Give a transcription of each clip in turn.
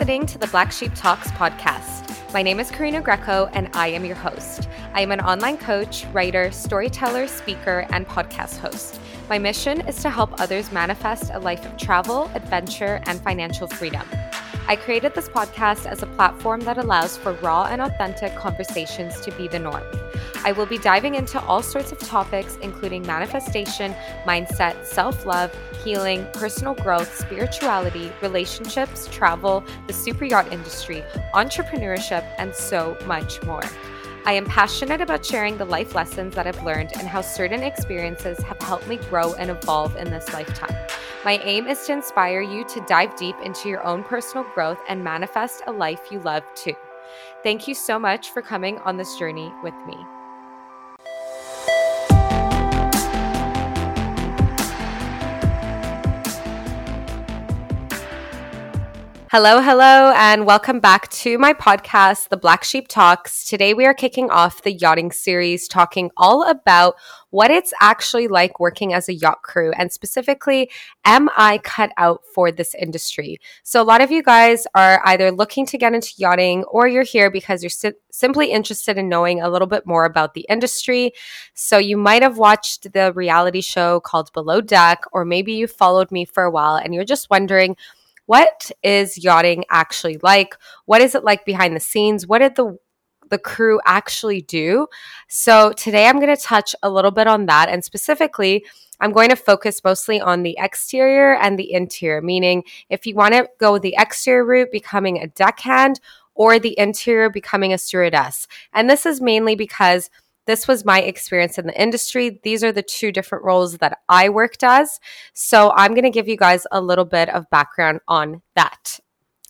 Listening to the Black Sheep Talks podcast. My name is Karina Greco, and I am your host. I am an online coach, writer, storyteller, speaker, and podcast host. My mission is to help others manifest a life of travel, adventure, and financial freedom. I created this podcast as a platform that allows for raw and authentic conversations to be the norm. I will be diving into all sorts of topics, including manifestation, mindset, self love, healing, personal growth, spirituality, relationships, travel, the super yacht industry, entrepreneurship, and so much more. I am passionate about sharing the life lessons that I've learned and how certain experiences have helped me grow and evolve in this lifetime. My aim is to inspire you to dive deep into your own personal growth and manifest a life you love too. Thank you so much for coming on this journey with me. Hello, hello, and welcome back to my podcast, The Black Sheep Talks. Today we are kicking off the yachting series, talking all about what it's actually like working as a yacht crew, and specifically, am I cut out for this industry? So, a lot of you guys are either looking to get into yachting or you're here because you're si- simply interested in knowing a little bit more about the industry. So, you might have watched the reality show called Below Deck, or maybe you followed me for a while and you're just wondering, what is yachting actually like? What is it like behind the scenes? What did the the crew actually do? So today I'm going to touch a little bit on that and specifically I'm going to focus mostly on the exterior and the interior, meaning if you want to go the exterior route, becoming a deckhand, or the interior, becoming a stewardess. And this is mainly because this was my experience in the industry. These are the two different roles that I worked as. So I'm going to give you guys a little bit of background on that.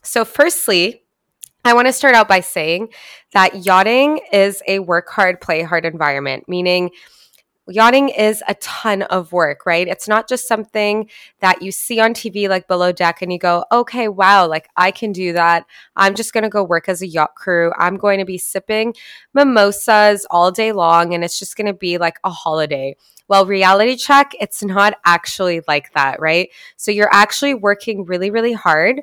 So, firstly, I want to start out by saying that yachting is a work hard, play hard environment, meaning yachting is a ton of work, right? It's not just something that you see on TV like below deck and you go, okay, wow, like I can do that. I'm just going to go work as a yacht crew. I'm going to be sipping mimosas all day long and it's just going to be like a holiday. Well, reality check, it's not actually like that, right? So you're actually working really, really hard.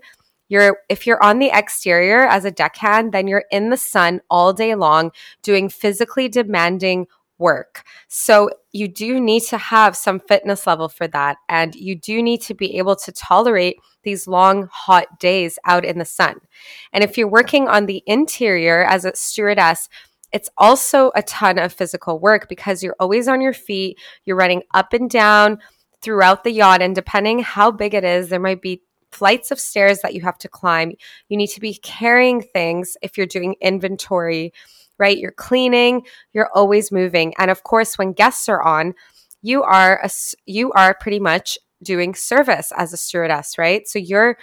You're if you're on the exterior as a deckhand, then you're in the sun all day long doing physically demanding work. So you do need to have some fitness level for that. And you do need to be able to tolerate these long, hot days out in the sun. And if you're working on the interior as a stewardess, it's also a ton of physical work because you're always on your feet, you're running up and down throughout the yacht. And depending how big it is, there might be flights of stairs that you have to climb. You need to be carrying things if you're doing inventory right? You're cleaning, you're always moving. And of course, when guests are on, you are a, you are pretty much doing service as a stewardess, right? So you're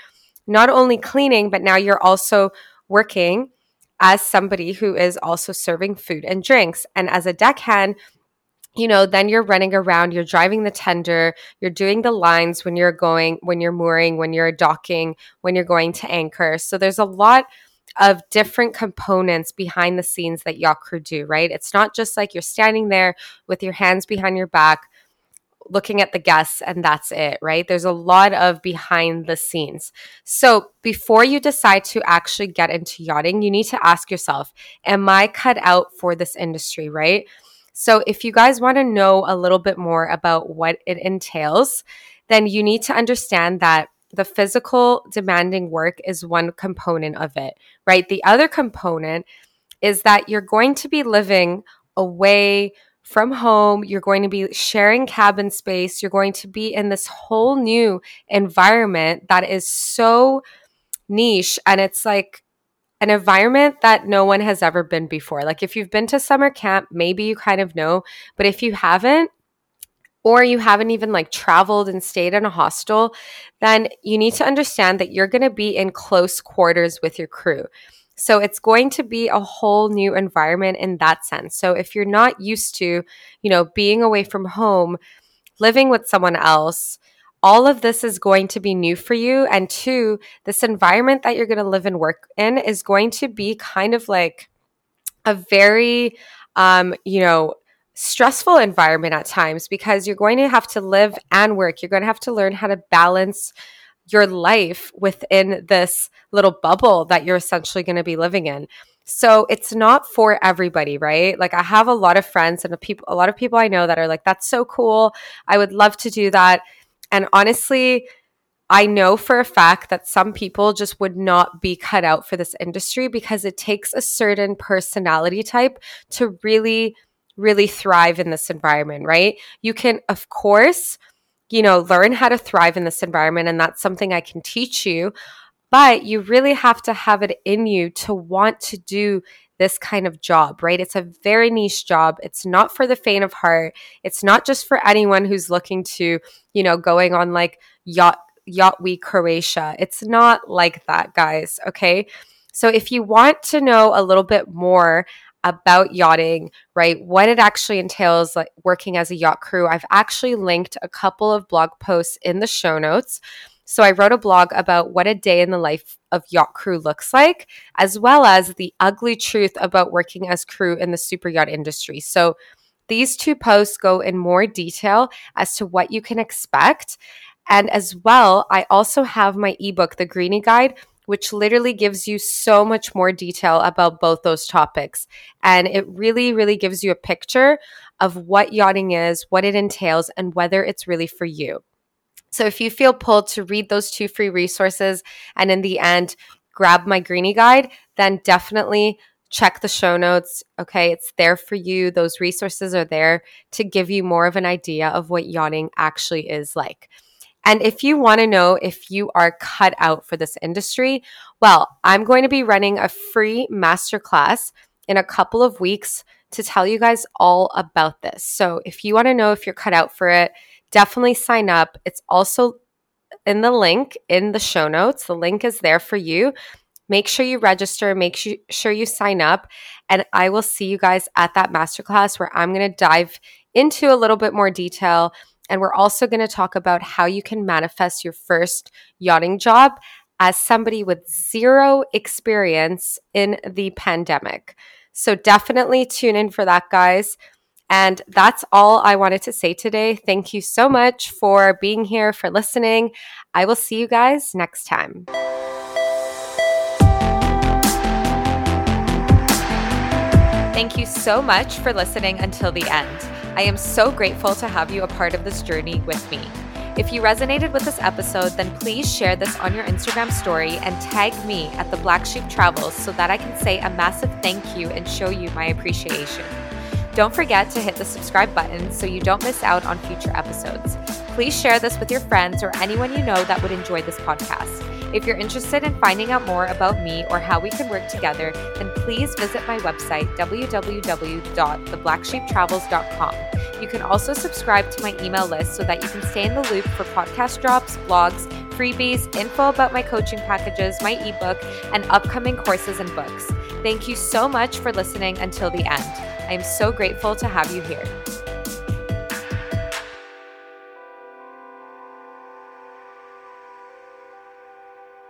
not only cleaning, but now you're also working as somebody who is also serving food and drinks. And as a deckhand, you know, then you're running around, you're driving the tender, you're doing the lines when you're going, when you're mooring, when you're docking, when you're going to anchor. So there's a lot of different components behind the scenes that crew do, right? It's not just like you're standing there with your hands behind your back looking at the guests and that's it, right? There's a lot of behind the scenes. So before you decide to actually get into yachting, you need to ask yourself, am I cut out for this industry, right? So if you guys want to know a little bit more about what it entails, then you need to understand that the physical demanding work is one component of it, right? The other component is that you're going to be living away from home. You're going to be sharing cabin space. You're going to be in this whole new environment that is so niche. And it's like an environment that no one has ever been before. Like if you've been to summer camp, maybe you kind of know. But if you haven't, or you haven't even like traveled and stayed in a hostel, then you need to understand that you're going to be in close quarters with your crew. So it's going to be a whole new environment in that sense. So if you're not used to, you know, being away from home, living with someone else, all of this is going to be new for you. And two, this environment that you're going to live and work in is going to be kind of like a very, um, you know, stressful environment at times because you're going to have to live and work. You're going to have to learn how to balance your life within this little bubble that you're essentially going to be living in. So it's not for everybody, right? Like I have a lot of friends and a people a lot of people I know that are like that's so cool. I would love to do that. And honestly, I know for a fact that some people just would not be cut out for this industry because it takes a certain personality type to really really thrive in this environment, right? You can of course, you know, learn how to thrive in this environment and that's something I can teach you but you really have to have it in you to want to do this kind of job, right? It's a very niche job. It's not for the faint of heart. It's not just for anyone who's looking to, you know, going on like yacht yacht week Croatia. It's not like that, guys, okay? So if you want to know a little bit more about yachting, right? What it actually entails like working as a yacht crew. I've actually linked a couple of blog posts in the show notes. So I wrote a blog about what a day in the life of yacht crew looks like, as well as the ugly truth about working as crew in the super yacht industry. So these two posts go in more detail as to what you can expect. And as well, I also have my ebook, The Greenie Guide, which literally gives you so much more detail about both those topics. And it really, really gives you a picture of what yachting is, what it entails, and whether it's really for you. So if you feel pulled to read those two free resources and in the end grab my greenie guide, then definitely check the show notes. Okay, it's there for you. Those resources are there to give you more of an idea of what yachting actually is like. And if you want to know if you are cut out for this industry, well, I'm going to be running a free masterclass in a couple of weeks to tell you guys all about this. So if you want to know if you're cut out for it, definitely sign up. It's also in the link in the show notes. The link is there for you. Make sure you register, make sure you sign up, and I will see you guys at that masterclass where I'm going to dive into a little bit more detail. And we're also going to talk about how you can manifest your first yachting job as somebody with zero experience in the pandemic. So definitely tune in for that, guys. And that's all I wanted to say today. Thank you so much for being here, for listening. I will see you guys next time. Thank you so much for listening until the end. I am so grateful to have you a part of this journey with me. If you resonated with this episode, then please share this on your Instagram story and tag me at the Black Sheep Travels so that I can say a massive thank you and show you my appreciation. Don't forget to hit the subscribe button so you don't miss out on future episodes. Please share this with your friends or anyone you know that would enjoy this podcast. If you're interested in finding out more about me or how we can work together, then please visit my website, www.theblacksheeptravels.com. You can also subscribe to my email list so that you can stay in the loop for podcast drops, blogs, freebies, info about my coaching packages, my ebook, and upcoming courses and books. Thank you so much for listening until the end. I am so grateful to have you here.